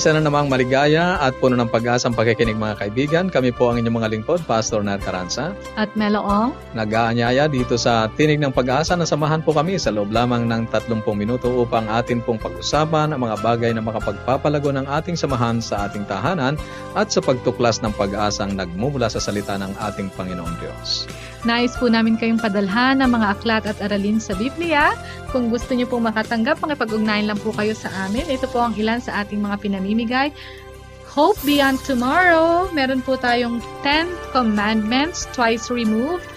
Isa na namang maligaya at puno ng pag-asang pakikinig mga kaibigan. Kami po ang inyong mga lingkod, Pastor Nat Caranza. At Meloong. Nag-aanyaya dito sa Tinig ng Pag-asa na samahan po kami sa loob lamang ng 30 minuto upang atin pong pag-usapan ang mga bagay na makapagpapalago ng ating samahan sa ating tahanan at sa pagtuklas ng pag-asang nagmumula sa salita ng ating Panginoong Diyos. Nais po namin kayong padalhan ng mga aklat at aralin sa Biblia. Kung gusto niyo pong makatanggap, makipag-ugnayan lang po kayo sa amin. Ito po ang ilan sa ating mga pinamimigay. Hope Beyond Tomorrow. Meron po tayong 10 Commandments, twice removed.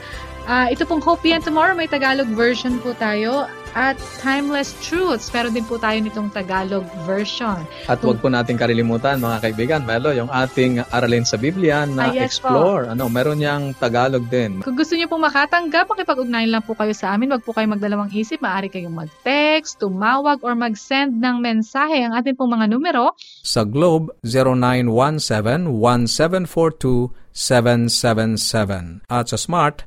Uh, ito pong Hope Beyond Tomorrow, may Tagalog version po tayo at Timeless Truths. Pero din po tayo nitong Tagalog version. At huwag po natin karilimutan mga kaibigan, Melo, yung ating aralin sa Biblia na Ah, yes Explore. Ano, meron niyang Tagalog din. Kung gusto niyo pong makatanggap, makipag-ugnayan lang po kayo sa amin. Huwag po kayong magdalawang isip. Maaari kayong mag-text, tumawag, or mag-send ng mensahe. Ang ating pong mga numero, Sa Globe, 0917-1742-777. At sa Smart,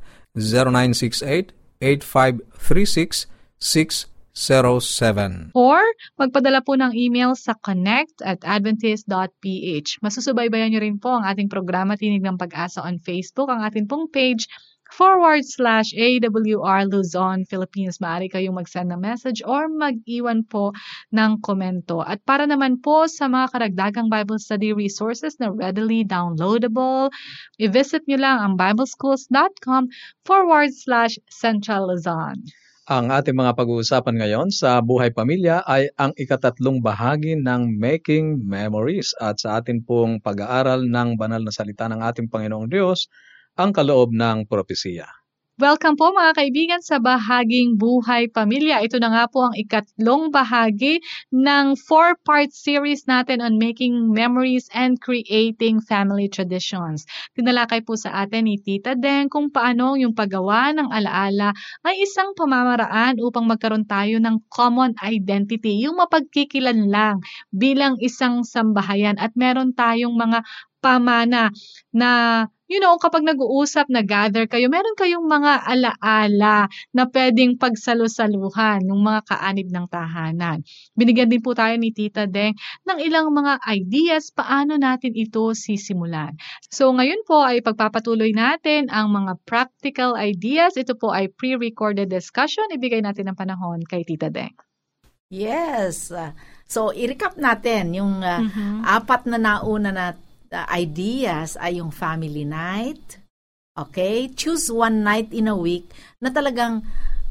0968-8536-607. or magpadala po ng email sa connect at adventist.ph. Masusubaybayan niyo rin po ang ating programa Tinig ng Pag-asa on Facebook, ang ating pong page forward slash AWR Luzon, Philippines. Maaari kayong mag-send ng message or mag-iwan po ng komento. At para naman po sa mga karagdagang Bible study resources na readily downloadable, i-visit nyo lang ang bibleschools.com forward slash Central Luzon. Ang ating mga pag-uusapan ngayon sa buhay pamilya ay ang ikatatlong bahagi ng Making Memories at sa atin pong pag-aaral ng banal na salita ng ating Panginoong Diyos, ang kaloob ng propesiya. Welcome po mga kaibigan sa bahaging Buhay Pamilya. Ito na nga po ang ikatlong bahagi ng four-part series natin on making memories and creating family traditions. Tinalakay po sa atin ni Tita Den kung paano yung paggawa ng alaala ay isang pamamaraan upang magkaroon tayo ng common identity, yung mapagkikilan lang bilang isang sambahayan at meron tayong mga pamana na you know, kapag nag-uusap, nag-gather kayo, meron kayong mga alaala na pwedeng pagsalusaluhan ng mga kaanib ng tahanan. Binigyan din po tayo ni Tita Deng ng ilang mga ideas paano natin ito sisimulan. So ngayon po ay pagpapatuloy natin ang mga practical ideas. Ito po ay pre-recorded discussion. Ibigay natin ang panahon kay Tita Deng. Yes. So, i-recap natin yung uh, Mhm. apat na nauna na uh, ideas ay yung family night. Okay? Choose one night in a week na talagang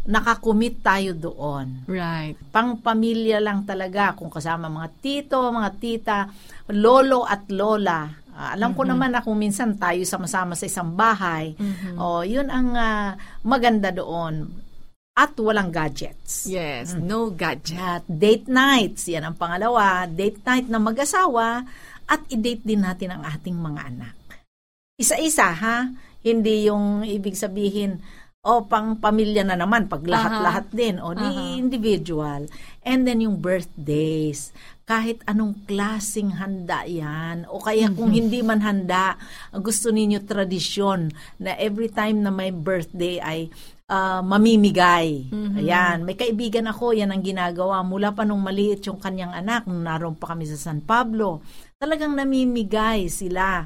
nakakumit tayo doon. Right. Pang pamilya lang talaga kung kasama mga tito, mga tita, lolo at lola. Ah, alam ko naman na kung minsan tayo sama-sama sa isang bahay. Mhm. Oh, yun ang ah, maganda doon. At walang gadgets. Yes, no gadget. At date nights, yan ang pangalawa, date night na mag-asawa at i-date din natin ang ating mga anak. Isa-isa ha, hindi yung ibig sabihin, o pang pamilya na naman, pag lahat-lahat din, o di Aha. individual. And then yung birthdays, kahit anong klasing handa yan, o kaya kung hindi man handa, gusto ninyo tradisyon na every time na may birthday ay ah, mamimigay. Ayan, may kaibigan ako, yan ang ginagawa. Mula pa nung maliit yung kanyang anak, nung naroon pa kami sa San Pablo, talagang namimigay sila.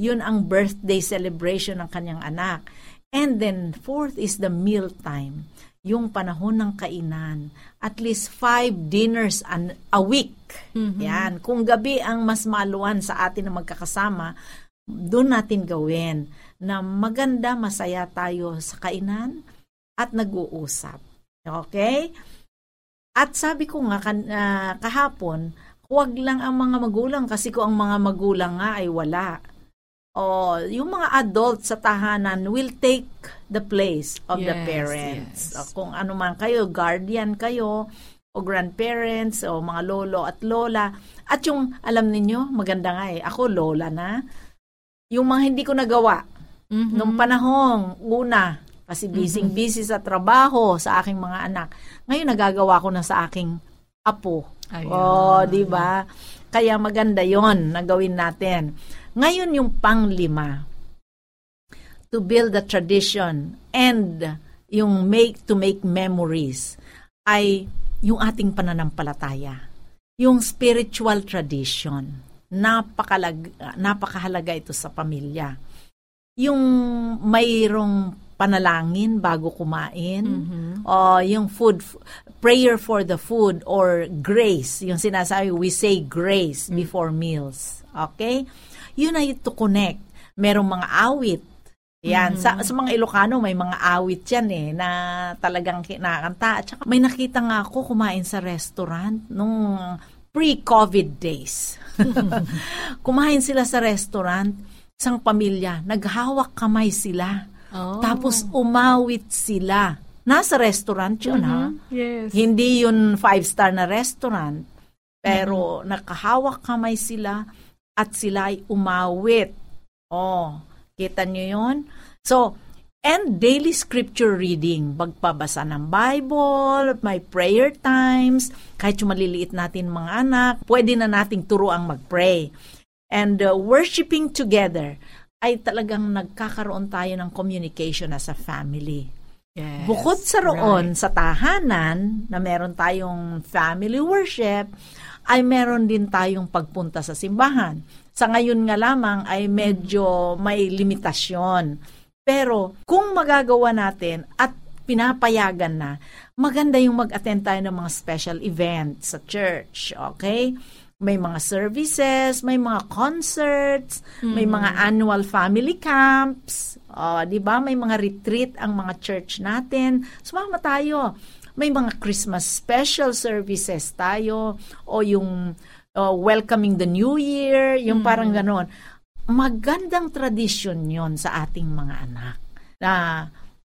Yun ang birthday celebration ng kanyang anak. And then, fourth is the meal time. Yung panahon ng kainan. At least five dinners an, a week. Yan. Kung gabi ang mas maluwan sa atin na magkakasama, doon natin gawin na maganda, masaya tayo sa kainan at nag-uusap. Okay? At sabi ko nga kan, ah, kahapon, huwag lang ang mga magulang kasi kung ang mga magulang nga ay wala. O yung mga adults sa tahanan will take the place of the Yes, parents. yes. O, kung ano man kayo, guardian kayo, o grandparents, o mga lolo at lola. At yung, alam ninyo, maganda nga eh, ako lola na. yung mga hindi ko nagawa, Mhm. nung panahong una, kasi busy-busy sa trabaho sa aking mga anak. Ngayon nagagawa ko na sa aking apo. Ayan. Oh, 'di ba? Kaya maganda 'yon na gawin natin. Ngayon yung panglima to build a tradition and yung make to make memories ay yung ating pananampalataya. Yung spiritual tradition. Napakalag, napakahalaga ito sa pamilya. Yung mayroong panalangin bago kumain, Mhm. o yung food prayer for the food or grace. Yung sinasabi we say grace before meals. Okay? Yun ay to connect. Merong mga awit. Yan. Sa, sa mga Ilocano may mga awit yan eh na talagang kinakanta. At saka may nakita nga ako kumain sa restaurant nung pre-COVID days. Kumain sila sa restaurant isang pamilya naghawak kamay sila Oh. tapos umawit sila. Nasa restaurant yun, ha? Mhm. Yes. Hindi yun five-star na restaurant. Pero nakahawak kamay sila at sila ay umawit. Oh, kita nyo yun? So, and daily scripture reading. Magpabasa ng Bible, may prayer times, kahit yung maliliit natin mga anak, pwede na nating turuang mag-pray. And uh, worshiping together ay talagang nagkakaroon tayo ng communication as a family. Yes. Bukod sa roon, Right. sa tahanan, na meron tayong family worship, ay meron din tayong pagpunta sa simbahan. Sa ngayon nga lamang ay medyo may limitasyon. Pero kung magagawa natin at pinapayagan na, maganda yung mag-attend tayo ng mga special events sa church, okay? May mga services, may mga concerts, may mga annual family camps, oh, 'di ba? May mga retreat ang mga church natin. Sumama tayo. May mga Christmas special services tayo o yung uh, welcoming the new year, yung parang ganon. Magandang tradisyon 'yon sa ating mga anak na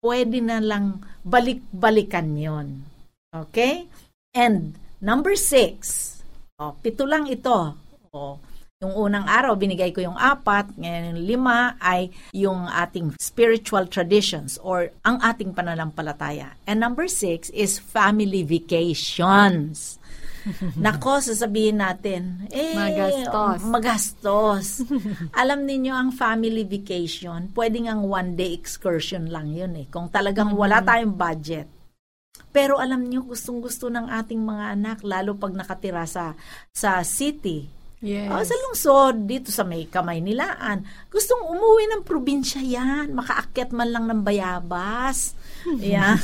pwede na lang balik-balikan 'yon. Okay? And number six, oh, pito lang ito. Oh, yung unang araw, binigay ko yung apat. Ngayon yung lima ay yung ating spiritual traditions or ang ating pananampalataya. And number six is family vacations. Nako, sasabihin natin, eh, Magastos. magastos. Alam ninyo, ang family vacation, pwedeng ang one-day excursion lang yun eh. Kung talagang wala tayong budget. Pero alam niyo, gustong-gusto ng ating mga anak, lalo pag nakatira sa, sa city, Yes. o sa lungsod, dito sa may kamay nilaan. Gustong umuwi ng probinsya yan. Makaakyat man lang ng bayabas. Yan.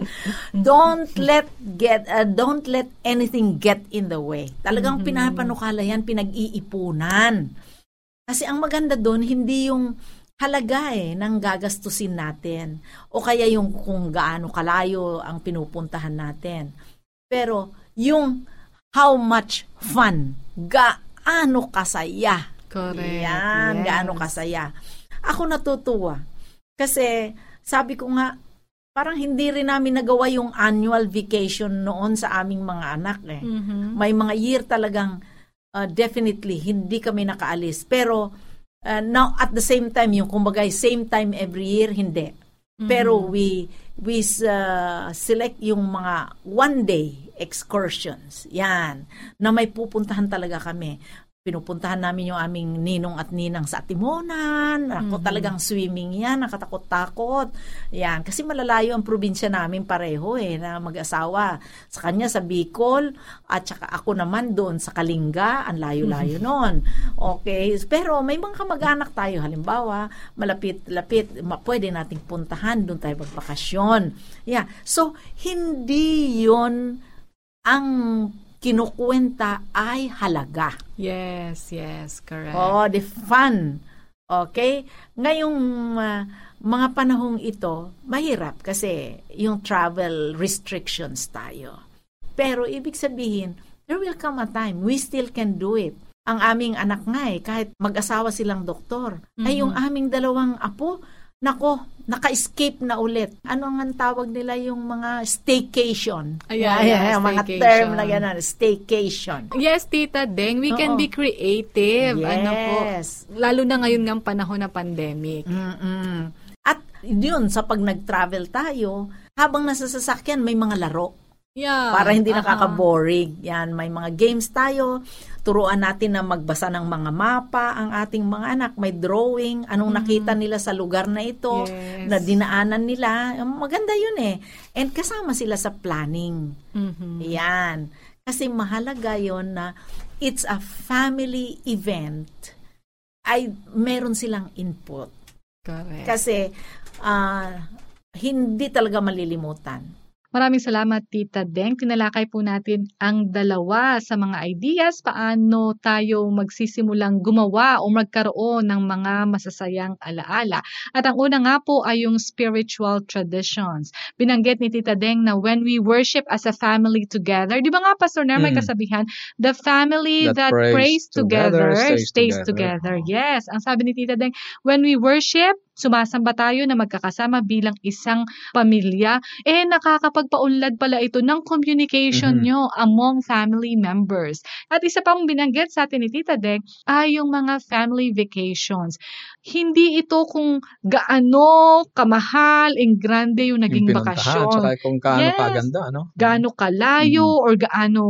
don't let get uh, don't let anything get in the way. Talagang pinapanukala yan, pinag-iipunan. Kasi ang maganda doon, hindi yung halaga eh, ng gagastusin natin. O kaya yung kung gaano kalayo ang pinupuntahan natin. Pero yung how much fun, gaano kasaya. Correct. Yan, Yes. gaano kasaya. Ako natutuwa. Kasi sabi ko nga, parang hindi rin namin nagawa yung annual vacation noon sa aming mga anak eh. Mhm. May mga year talagang uh, definitely hindi kami nakaalis. Pero uh, now at the same time, yung kumbaga same time every year, hindi. Pero we we uh, select yung mga one day excursions. Yan. Na may pupuntahan talaga kami. Pinupuntahan namin yung aming ninong at ninang sa Atimonan. Ako talagang swimming yan, nakatakot-takot. Yan. Kasi malalayo ang probinsya namin pareho eh, na mag-asawa. Sa kanya sa Bicol, at saka ako naman doon sa Kalinga, ang layo-layo noon. Okay. Pero may mga kamag-anak tayo. Halimbawa, malapit-lapit, ma- pwede nating puntahan, doon tayo magbakasyon. Yeah. So, hindi yon ang kinukwenta ay halaga. Yes, yes, correct. Oh, the fun. Okay? Ngayong ah, mga panahong ito, mahirap kasi yung travel restrictions tayo. Pero ibig sabihin, there will come a time, we still can do it. Ang aming anak nga eh, kahit mag-asawa silang doktor, ay yung aming dalawang apo, nako, naka-escape na ulit. Ano ang tawag nila yung mga staycation? Ayan, Ayan, yeah, yung mga term na gano'n, staycation. Yes, Tita Deng, we can Oo. be creative. Ano po? Yes. Lalo na ngayon ng panahon ng pandemic. Mm-mm. At yun, sa pag nag-travel tayo, habang nasa sasakyan, may mga laro. Yeah. Para hindi aha. nakaka-boring. Yan, may mga games tayo. Turuan natin na magbasa ng mga mapa ang ating mga anak. May drawing. Anong nakita nila sa lugar na ito. Yes. Na dinaanan nila. Maganda yun eh. And kasama sila sa planning. Mhm. Yan. Kasi mahalaga yon na it's a family event. Ay, meron silang input. Correct. Kasi ah, hindi talaga malilimutan. Maraming salamat, Tita Deng. Tinalakay po natin ang dalawa sa mga ideas paano tayo magsisimulang gumawa o magkaroon ng mga masasayang alaala. At ang una nga po ay yung spiritual traditions. Binanggit ni Tita Deng na when we worship as a family together, di ba nga, Pastor may Mm. kasabihan, the family that, That prays prays together, together, stays, stays together. together. Yes, ang sabi ni Tita Deng, when we worship, sumasamba tayo na magkakasama bilang isang pamilya, eh nakakapagpaunlad pala ito ng communication Mhm. nyo among family members. At isa pang binanggit sa atin ni Tita Deng ay yung mga family vacations. Hindi ito kung gaano kamahal, ang grande yung naging Yung bakasyon Tsaka kung kaano Yes. kaganda, ano? gaano kalayo or gaano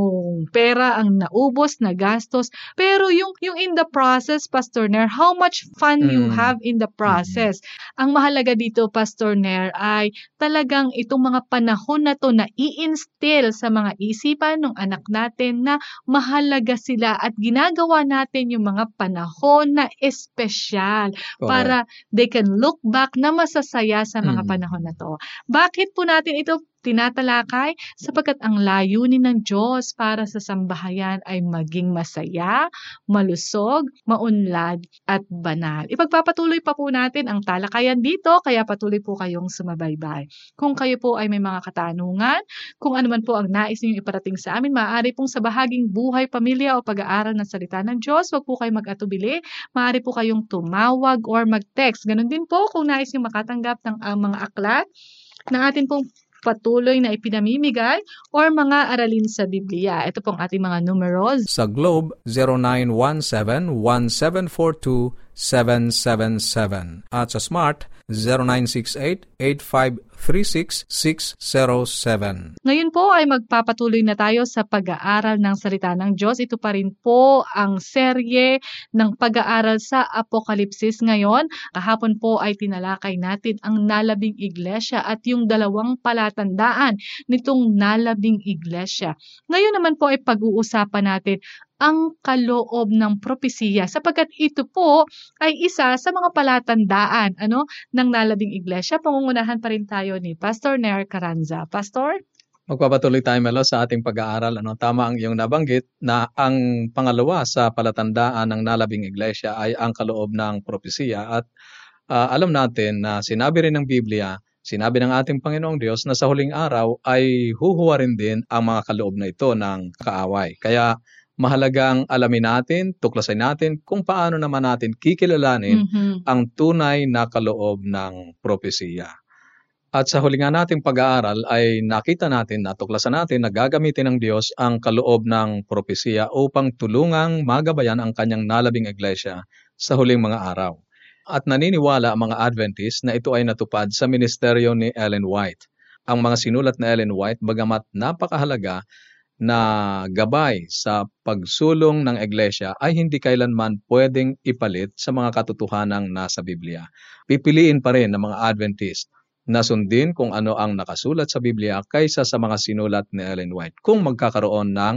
pera ang naubos na gastos pero yung yung in the process Pastor Nair how much fun you Mm. have in the process ang mahalaga dito Pastor Nair ay talagang itong mga panahon na to na i-instill sa mga isipan ng anak natin na mahalaga sila at ginagawa natin yung mga panahon na espesyal Correct. para they can look back na masasaya sa mga Mm. panahon na to. Bakit po natin ito tinatalakay? Sapagkat ang layunin ng Diyos para sa sambahayan ay maging masaya, malusog, maunlad, at banal. Ipagpapatuloy pa po natin ang talakayan dito, kaya patuloy po kayong sumabaybay. Kung kayo po ay may mga katanungan, kung ano man po ang nais ninyong iparating sa amin, maaari pong sa bahaging buhay, pamilya o pag-aaral ng salita ng Diyos, huwag po kayo mag-atubili, maaari po kayong tumawag or mag-text. Ganon din po kung nais niyo makatanggap ng ang mga aklat na atin pong patuloy na ipinamimigay or mga aralin sa Biblia. Ito pong ating mga numeros. Sa Globe, 0917-1742-777. At sa Smart, 0968-8536-607. Ngayon po ay magpapatuloy na tayo sa pag-aaral ng salita ng Diyos. Ito pa rin po ang serye ng pag-aaral sa Apokalipsis ngayon. Kahapon po ay tinalakay natin ang nalabing iglesia at yung dalawang palatandaan nitong nalabing iglesia. Ngayon naman po ay pag-uusapan natin ang kaloob ng propesiya sapagkat ito po ay isa sa mga palatandaan ano ng nalabing iglesia. Pangungunahan pa rin tayo ni Pastor Nair Caranza. Pastor? Magpapatuloy tayo, Melo, sa ating pag-aaral. Ano, tama ang iyong nabanggit na ang pangalawa sa palatandaan ng nalabing iglesia ay ang kaloob ng propesiya. At ah, alam natin na sinabi rin ng Biblia, sinabi ng ating Panginoong Diyos na sa huling araw ay huhuwarin din ang mga kaloob na ito ng kaaway. Kaya mahalagang alamin natin, tuklasin natin kung paano naman natin kikilalanin Mhm. ang tunay na kaloob ng propesiya. At sa huli nga nating pag-aaral ay nakita natin, natuklasan natin na gagamitin ng Diyos ang kaloob ng propesiya upang tulungang magabayan ang kanyang nalabing iglesia sa huling mga araw. At naniniwala ang mga Adventist na ito ay natupad sa ministeryo ni Ellen White. Ang mga sinulat na Ellen White, bagamat napakahalaga na gabay sa pagsulong ng iglesia ay hindi kailanman pwedeng ipalit sa mga katotohanang nasa Biblia. Pipiliin pa rin ng mga Adventist na sundin kung ano ang nakasulat sa Biblia kaysa sa mga sinulat ni Ellen White kung magkakaroon ng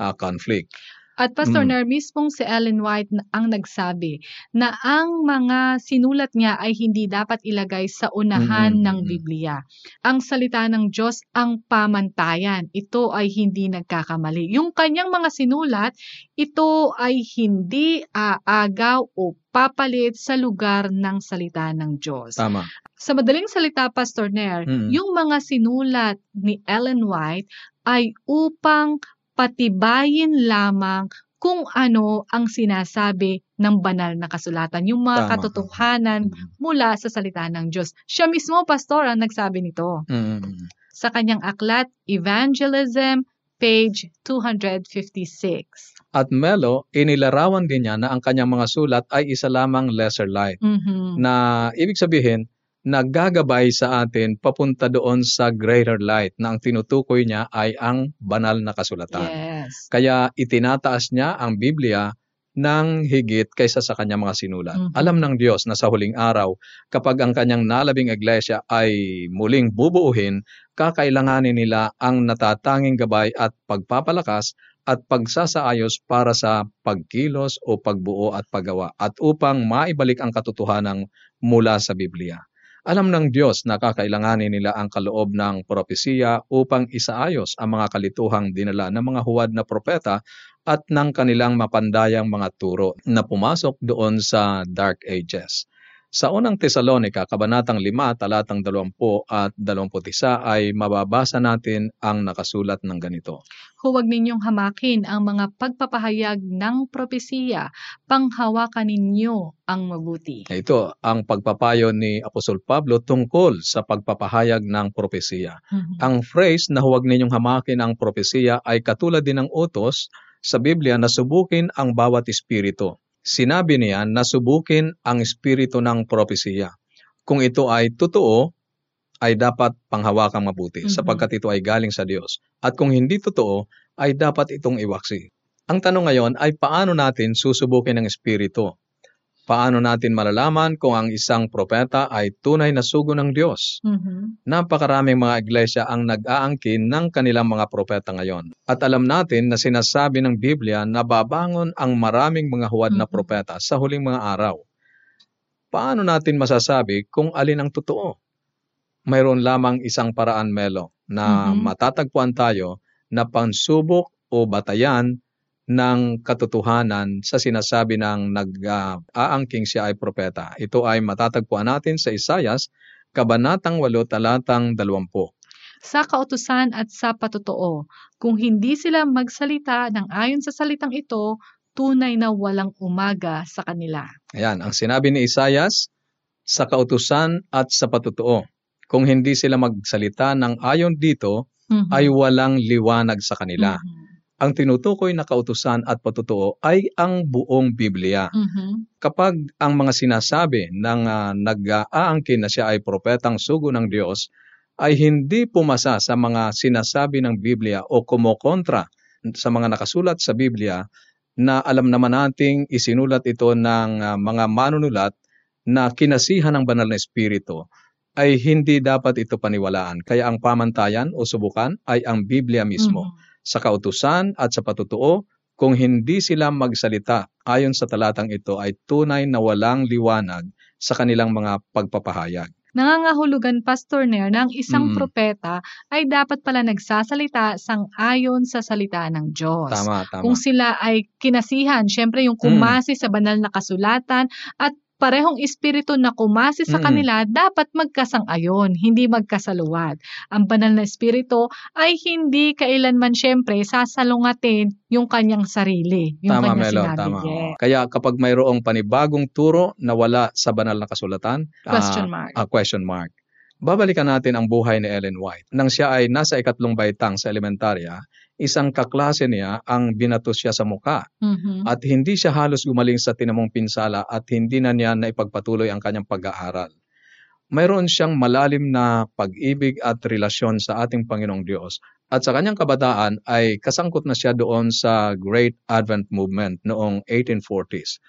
ah, conflict. At Pastor Mm. Nair, mismong si Ellen White ang nagsabi na ang mga sinulat niya ay hindi dapat ilagay sa unahan Mm, mm, ng. Biblia. Ang salita ng Diyos ang pamantayan. Ito ay hindi nagkakamali. Yung kanyang mga sinulat, ito ay hindi aagaw o papalit sa lugar ng salita ng Diyos. Tama. Sa madaling salita, Pastor Nair, Mm. yung mga sinulat ni Ellen White ay upang patibayin lamang kung ano ang sinasabi ng banal na kasulatan, yung mga Tama. katotohanan Mm. mula sa salita ng Diyos. Siya mismo, pastor, ang nagsabi nito. Mm. Sa kanyang aklat, Evangelism, page 256. At Melo, inilarawan din niya na ang kanyang mga sulat ay isa lamang lesser light. Mhm. Na ibig sabihin, naggagabay sa atin papunta doon sa greater light na ang tinutukoy niya ay ang banal na kasulatan. Yes. Kaya itinataas niya ang Biblia ng higit kaysa sa kanyang mga sinulat. Mhm. Alam ng Diyos na sa huling araw, kapag ang kanyang nalabing iglesia ay muling bubuuhin, kakailanganin nila ang natatanging gabay at pagpapalakas at pagsasaayos para sa pagkilos o pagbuo at paggawa at upang maibalik ang katotohanan mula sa Biblia. Alam ng Diyos na kakailanganin nila ang kaloob ng propesiya upang isaayos ang mga kalituhang dinala ng mga huwad na propeta at ng kanilang mapandayang mga turo na pumasok doon sa Dark Ages. Sa unang Tesalonika, Kabanatang 5, talatang 20 at 21 ay mababasa natin ang nakasulat ng ganito. Huwag ninyong hamakin ang mga pagpapahayag ng propesiya, panghawakan ninyo ang mabuti. Ito ang pagpapayo ni Apostol Pablo tungkol sa pagpapahayag ng propesiya. Mhm. Ang phrase na huwag ninyong hamakin ang propesiya ay katulad din ng utos sa Biblia na subukin ang bawat espiritu. Sinabi niya na subukin ang espiritu ng propesiya. Kung ito ay totoo, ay dapat panghawakang mabuti Mhm. sapagkat ito ay galing sa Diyos. At kung hindi totoo, ay dapat itong iwaksi. Ang tanong ngayon ay paano natin susubukin ang espiritu? Paano natin malalaman kung ang isang propeta ay tunay na sugo ng Diyos? Mhm. Napakaraming mga iglesia ang nag-aangkin ng kanilang mga propeta ngayon. At alam natin na sinasabi ng Biblia na babangon ang maraming mga huwad na Mhm. propeta sa huling mga araw. Paano natin masasabi kung alin ang totoo? Mayroon lamang isang paraan, Melo, na Mhm. matatagpuan tayo na pansubok o batayan ng katotohanan sa sinasabi ng nag-aangking siya ay propeta. Ito ay matatagpuan natin sa Isayas, Kabanatang 8, talatang 20. Sa kautusan at sa patotoo, kung hindi sila magsalita ng ayon sa salitang ito, tunay na walang umaga sa kanila. Ayan, ang sinabi ni Isayas, sa kautusan at sa patotoo. Kung hindi sila magsalita ng ayon dito, Mhm. ay walang liwanag sa kanila. Mhm. Ang tinutukoy na kautusan at patotoo ay ang buong Biblia. Mhm. Kapag ang mga sinasabi ng ah, nag-aangkin na siya ay propetang sugo ng Diyos, ay hindi pumasa sa mga sinasabi ng Biblia o kumokontra sa mga nakasulat sa Biblia na alam naman nating isinulat ito ng ah, mga manunulat na kinasihan ng banal na espiritu ay hindi dapat ito paniwalaan. Kaya ang pamantayan o subukan ay ang Biblia mismo Mhm. Sa kautusan at sa patutuo, kung hindi sila magsalita ayon sa talatang ito ay tunay na walang liwanag sa kanilang mga pagpapahayag. Nangangahulugan, Pastor Nair, na ang isang Mm. propeta ay dapat pala nagsasalita sang ayon sa salita ng Diyos. Tama, tama. Kung sila ay kinasihan, syempre yung Mm. kumasi sa banal na kasulatan at parehong espiritu na kumasi sa Mm. kanila, dapat magkasang-ayon, hindi magkasaluwad. Ang banal na espiritu ay hindi kailanman syempre sasalungatin yung kanyang sarili, yung Tama, kanyang Melo, sinabi. tama. Yes. Kaya kapag mayroong panibagong turo na wala sa banal na kasulatan, ah, Question mark. ah, question mark. Babalikan natin ang buhay ni Ellen White. Nang siya ay nasa ikatlong baitang sa elementarya, isang kaklase niya ang binato siya sa muka Mhm. at hindi siya halos gumaling sa tinamong pinsala at hindi na niya naipagpatuloy ang kanyang pag-aaral. Mayroon siyang malalim na pag-ibig at relasyon sa ating Panginoong Diyos at sa kanyang kabataan ay kasangkot na siya doon sa Great Advent Movement noong 1840s.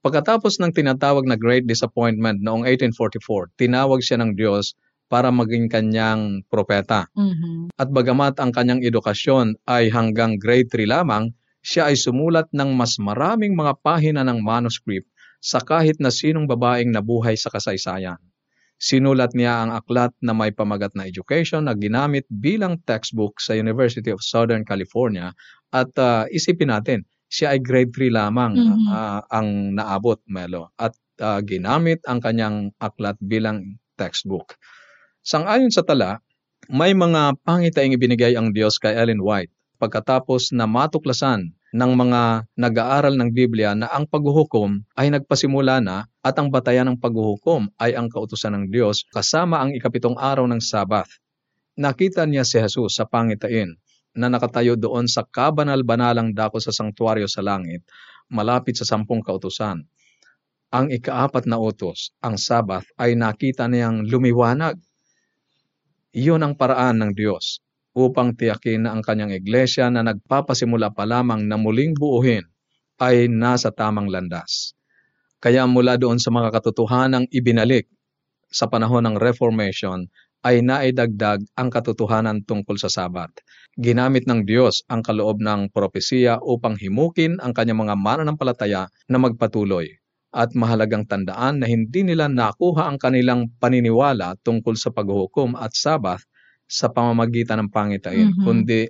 Pagkatapos ng tinatawag na Great Disappointment noong 1844, tinawag siya ng Diyos para maging kanyang propeta. Mhm. At bagamat ang kanyang edukasyon ay hanggang grade 3 lamang, siya ay sumulat ng mas maraming mga pahina ng manuscript sa kahit na sinong babaeng nabuhay sa kasaysayan. Sinulat niya ang aklat na may pamagat na education na ginamit bilang textbook sa University of Southern California at ah, isipin natin, siya ay grade 3 lamang Mhm. ah, ang naabot, Melo, at ah, ginamit ang kanyang aklat bilang textbook. Sangayon sa tala, may mga pangitaing ibinigay ang Diyos kay Ellen White pagkatapos na matuklasan ng mga nag-aaral ng Biblia na ang paghuhukom ay nagpasimula na at ang batayan ng paghuhukom ay ang kautusan ng Diyos kasama ang ikapitong araw ng Sabath. Nakita niya si Jesus sa pangitain na nakatayo doon sa kabanal-banalang dako sa sangtuaryo sa langit, malapit sa sampung kautusan. Ang ikaapat na utos, ang Sabath, ay nakita niyang lumiwanag. Iyon ang paraan ng Diyos upang tiyakin na ang kanyang iglesia na nagpapasimula pa lamang na muling buuhin ay nasa tamang landas. Kaya mula doon sa mga katotohanang ibinalik sa panahon ng Reformation ay naidagdag ang katotohanan tungkol sa Sabat. Ginamit ng Diyos ang kaloob ng propesiya upang himukin ang kanyang mga mananampalataya na magpatuloy at mahalagang tandaan na hindi nila nakuha ang kanilang paniniwala tungkol sa paghuhukom at Sabat sa pamamagitan ng pangitain, Mhm. kundi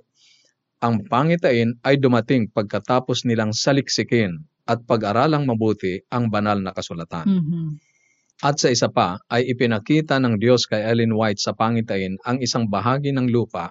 ang pangitain ay dumating pagkatapos nilang saliksikin at pag-aralang mabuti ang banal na kasulatan. Mhm. At sa isa pa ay ipinakita ng Diyos kay Ellen White sa pangitain ang isang bahagi ng lupa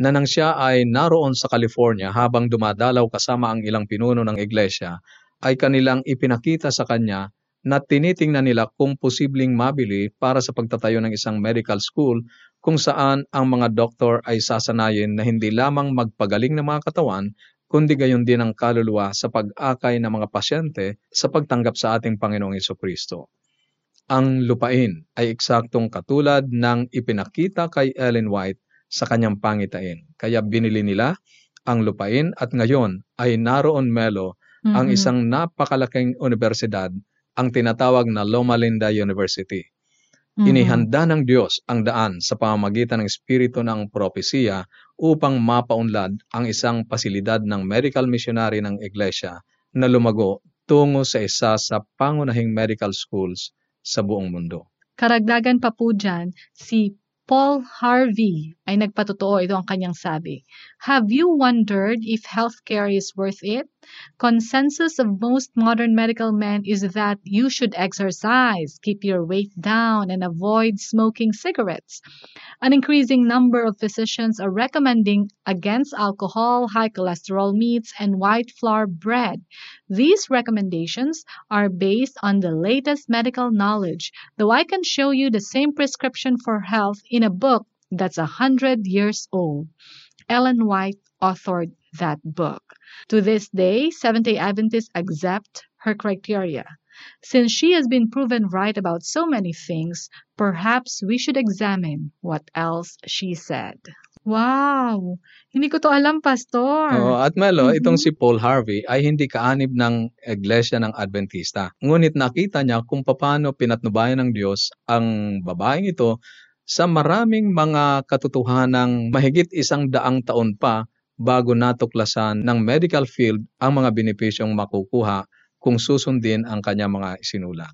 na nang siya ay naroon sa California habang dumadalaw kasama ang ilang pinuno ng iglesia, ay kanilang ipinakita sa kanya na tinitingnan nila kung posibleng mabili para sa pagtatayo ng isang medical school kung saan ang mga doktor ay sasanayin na hindi lamang magpagaling ng mga katawan, kundi gayon din ang kaluluwa sa pag-akay ng mga pasyente sa pagtanggap sa ating Panginoong Iso Kristo. Ang lupain ay eksaktong katulad ng ipinakita kay Ellen White sa kanyang pangitain. Kaya binili nila ang lupain at ngayon ay naroon melo ang Mhm. isang napakalaking universidad, ang tinatawag na Loma Linda University. Mhm. Inihanda ng Diyos ang daan sa pamamagitan ng espiritu ng propesiya upang mapaunlad ang isang pasilidad ng medical missionary ng iglesia na lumago tungo sa isa sa pangunahing medical schools sa buong mundo. Karagdagan pa po dyan, si Paul Harvey ay nagpatotoo ito ang kanyang sabi. Have you wondered if healthcare is worth it? Consensus of most modern medical men is that you should exercise, keep your weight down, and avoid smoking cigarettes. An increasing number of physicians are recommending against alcohol, high cholesterol meats, and white flour bread. These recommendations are based on the latest medical knowledge, though I can show you the same prescription for health in a book that's a hundred years old. Ellen White authored that book. To this day, Seventh day Adventists accept her criteria. Since she has been proven right about so many things, perhaps we should examine what else she said. Wow! Hindi ko to alam, Pastor. Oo, at Melo, Mhm. itong si Paul Harvey ay hindi kaanib ng Iglesia ng Adventista. Ngunit nakita niya kung paano pinatnubayan ng Diyos ang babaeng ito sa maraming mga katotohanang mahigit isang daang taon pa bago natuklasan ng medical field ang mga benepisyong makukuha kung susundin ang kanyang mga isinulat.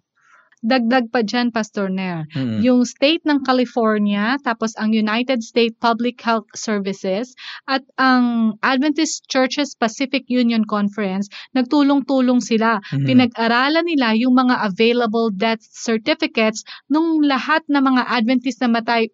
Dagdag pa dyan, Pastor Nair. Mm. yung state ng California, tapos ang United States Public Health Services at ang Adventist Churches Pacific Union Conference, nagtulong-tulong sila. Mhm. Pinag-aralan nila yung mga available death certificates nung lahat ng mga Adventist na matay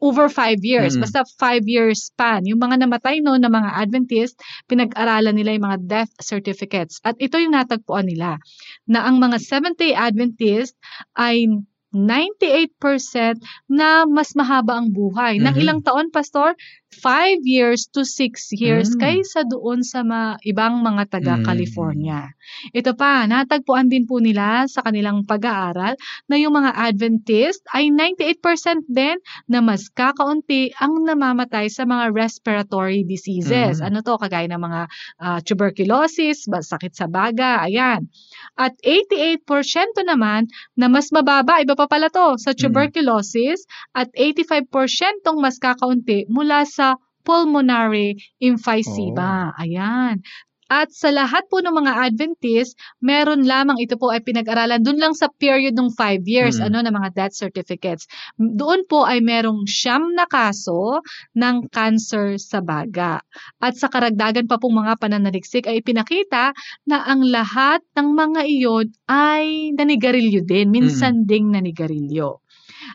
over five years. Mm. Basta five years span. Yung mga namatay noon na mga Adventist, pinag-aralan nila yung mga death certificates. At ito yung natagpuan nila, na ang mga Seventh-day Adventist ay 98% na mas mahaba ang buhay. Nang Mhm. ilang taon, Pastor? 5 years to 6 years Mm. kaysa doon sa ma- ibang mga taga-California. Ito pa, natagpuan din po nila sa kanilang pag-aaral na yung mga Adventist ay 98% din na mas kakaunti ang namamatay sa mga respiratory diseases. Mhm. Ano to? Kagaya ng mga ah, tuberculosis, sakit sa baga, ayan. At 88% naman na mas mababa, iba pa pala to, sa tuberculosis at 85% tong mas kakaunti mula sa pulmonary emphysema. Ayan. At sa lahat po ng mga Adventist, meron lamang ito po ay pinag-aralan doon lang sa period ng 5 years Mm. ano ng mga death certificates. Doon po ay merong siyam na kaso ng cancer sa baga. At sa karagdagan pa pong mga pananaliksik ay pinakita na ang lahat ng mga iyon ay nanigarilyo din, minsan ding nanigarilyo.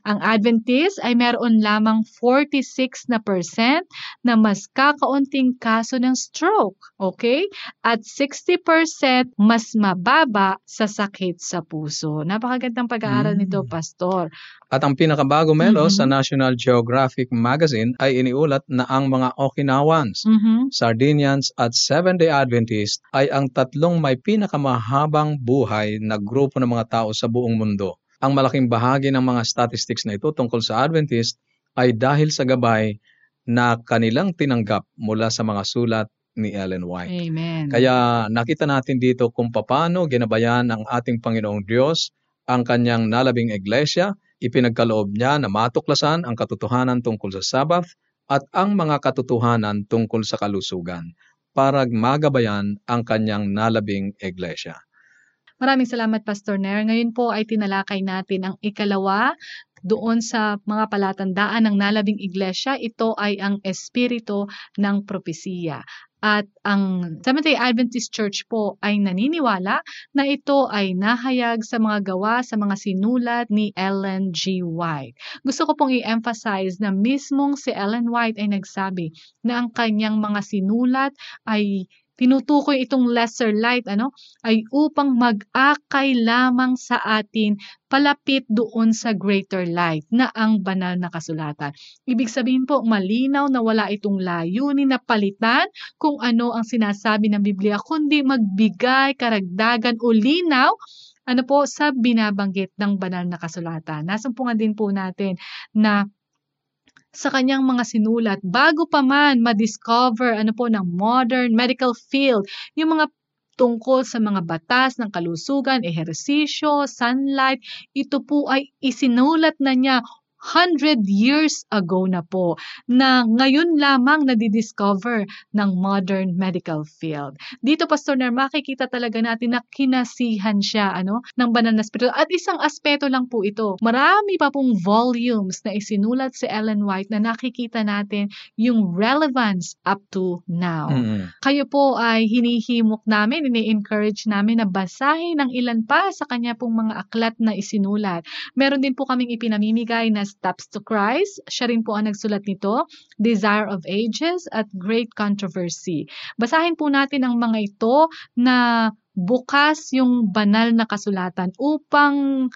Ang Adventist ay meron lamang 46 na percent na mas kakaunting kaso ng stroke. Okay? At 60% mas mababa sa sakit sa puso. Napakagandang pag-aaral Mm. nito, Pastor. At ang pinakabago Melo Mhm. sa National Geographic Magazine ay iniulat na ang mga Okinawans, Mhm. Sardinians at Seventh-day Adventists ay ang tatlong may pinakamahabang buhay na grupo ng mga tao sa buong mundo. Ang malaking bahagi ng mga statistics na ito tungkol sa Adventist ay dahil sa gabay na kanilang tinanggap mula sa mga sulat ni Ellen White. Amen. Kaya nakita natin dito kung paano ginabayan ng ating Panginoong Diyos ang kanyang nalabing iglesia, ipinagkaloob niya na matuklasan ang katotohanan tungkol sa Sabbath at ang mga katotohanan tungkol sa kalusugan para magabayan ang kanyang nalabing iglesia. Maraming salamat, Pastor Nair. Ngayon po ay tinalakay natin ang ikalawa doon sa mga palatandaan ng nalabing iglesia. Ito ay ang espiritu ng propesiya. At ang Seventh-day Adventist Church po ay naniniwala na ito ay nahayag sa mga gawa sa mga sinulat ni Ellen G. White. Gusto ko pong i-emphasize na mismong si Ellen White ay nagsabi na ang kanyang mga sinulat ay tinutukoy itong lesser light ano ay upang mag-akay lamang sa atin palapit doon sa greater light na ang banal na kasulatan. Ibig sabihin po malinaw na wala itong layunin na palitan kung ano ang sinasabi ng Biblia kundi magbigay karagdagan o linaw ano po sa binabanggit ng banal na kasulatan. Nasumpungan din po natin na sa kanyang mga sinulat. Bago pa man ma-discover ano po ng modern medical field yung mga tungkol sa mga batas ng kalusugan, ehersisyo, sunlight, ito po ay isinulat na niya 100 years ago na po na ngayon lamang nadidiscover ng modern medical field. Dito, Pastor Ner, makikita talaga natin na kinasihan siya ano, ng banal na spirito. At isang aspeto lang po ito. Marami pa pong volumes na isinulat si Ellen White na nakikita natin yung relevance up to now. Mm-mm. Kayo po ay hinihimok namin, ini-encourage namin na basahin ang ilan pa sa kanya pong mga aklat na isinulat. Meron din po kaming ipinamimigay na Steps to Christ. Siya rin po ang nagsulat nito, Desire of Ages at Great Controversy. Basahin po natin ang mga ito na bukas yung banal na kasulatan upang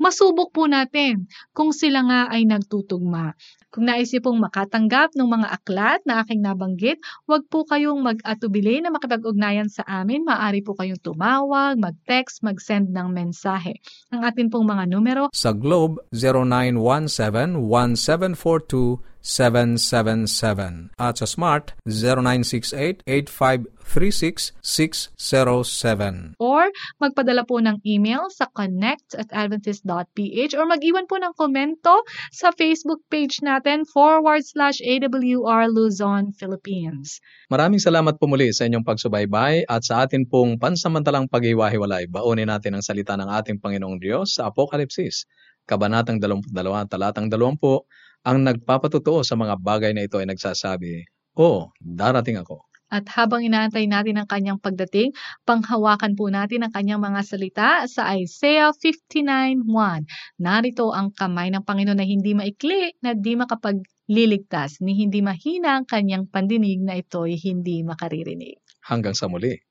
masubok po natin kung sila nga ay nagtutugma. Kung nais niyo pong makatanggap ng mga aklat na aking nabanggit, huwag po kayong mag-atubili na makipag-ugnayan sa amin. Maaari po kayong tumawag, mag-text, mag-send ng mensahe. Ang atin pong mga numero, Sa Globe, 0917-1742-777. At sa Smart, 0968-8536-607. or magpadala po ng email sa connect at adventist.ph or mag-iwan po ng komento sa Facebook page natin forward slash AWR Luzon, Philippines. Maraming salamat po muli sa inyong pagsubaybay at sa atin pong pansamantalang pag-iwahiwalay. Baunin natin ang salita ng ating Panginoong Diyos sa Apokalipsis, Kabanatang 22, Talatang 20, ang nagpapatutuo sa mga bagay na ito ay nagsasabi, O, darating ako. At habang inaantay natin ang kanyang pagdating, panghawakan po natin ang kanyang mga salita sa Isaiah 59.1. Narito ang kamay ng Panginoon na hindi maikli, na di makapagliligtas, ni hindi mahina ang kanyang pandinig na ito'y hindi makaririnig. Hanggang sa muli.